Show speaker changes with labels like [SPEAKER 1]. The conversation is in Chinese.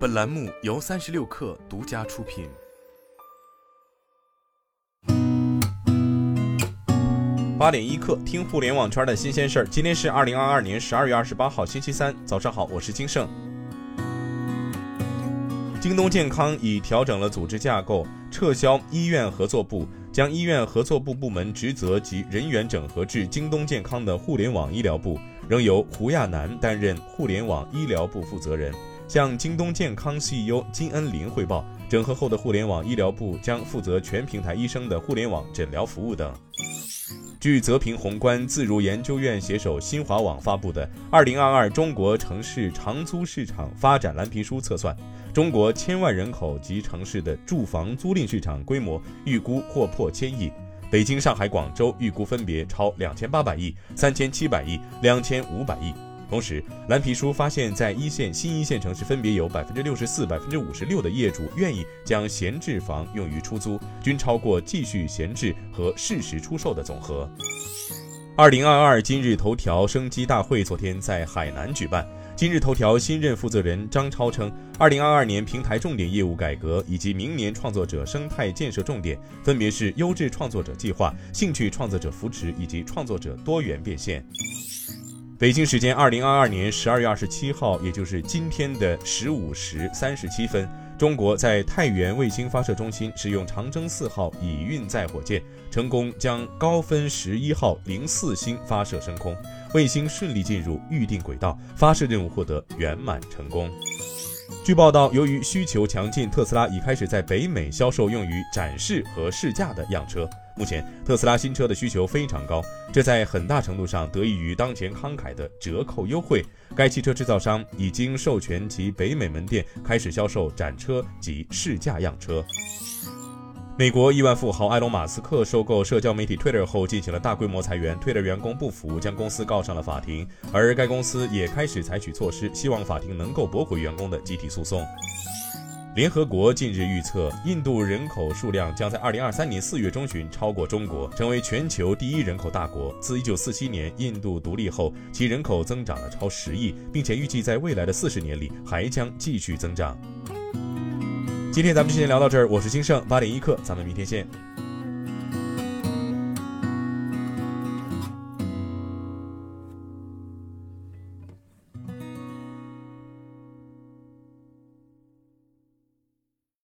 [SPEAKER 1] 本栏目由三十六氪独家出品。
[SPEAKER 2] 八点一刻，听互联网圈的新鲜事儿。今天是二零二二年十二月二十八号，星期三，早上好，我是金盛。京东健康已调整了组织架构，撤销医院合作部，将医院合作部部门职责及人员整合至京东健康的互联网医疗部，仍由胡亚楠担任互联网医疗部负责人。向京东健康 CEO 金恩林汇报，整合后的互联网医疗部将负责全平台医生的互联网诊疗服务等。据泽平宏观自如研究院携手新华网发布的《二零二二中国城市长租市场发展蓝皮书》测算，中国千万人口及城市的住房租赁市场规模预估或破千亿，北京、上海、广州预估分别超两千八百亿、三千七百亿、两千五百亿。同时，蓝皮书发现，在一线、新一线城市，分别有百分之六十四、百分之五十六的业主愿意将闲置房用于出租，均超过继续闲置和适时出售的总和。二零二二今日头条生机大会昨天在海南举办。今日头条新任负责人张超称，二零二二年平台重点业务改革以及明年创作者生态建设重点，分别是优质创作者计划、兴趣创作者扶持以及创作者多元变现。北京时间二零二二年十二月二十七号，也就是今天的十五时三十七分，中国在太原卫星发射中心使用长征四号乙运载火箭，成功将高分十一号零四星发射升空，卫星顺利进入预定轨道，发射任务获得圆满成功。据报道，由于需求强劲，特斯拉已开始在北美销售用于展示和试驾的样车。目前，特斯拉新车的需求非常高，这在很大程度上得益于当前慷慨的折扣优惠。该汽车制造商已经授权其北美门店开始销售展车及试驾样车。美国亿万富豪埃隆·马斯克收购社交媒体 Twitter 后进行了大规模裁员，Twitter 员工不服，将公司告上了法庭，而该公司也开始采取措施，希望法庭能够驳回员工的集体诉讼。联合国近日预测，印度人口数量将在2023年四月中旬超过中国，成为全球第一人口大国。自1947年印度独立后，其人口增长了超十亿，并且预计在未来的四十年里还将继续增长。今天咱们就先聊到这儿，我是金盛八点一刻，咱们明天见。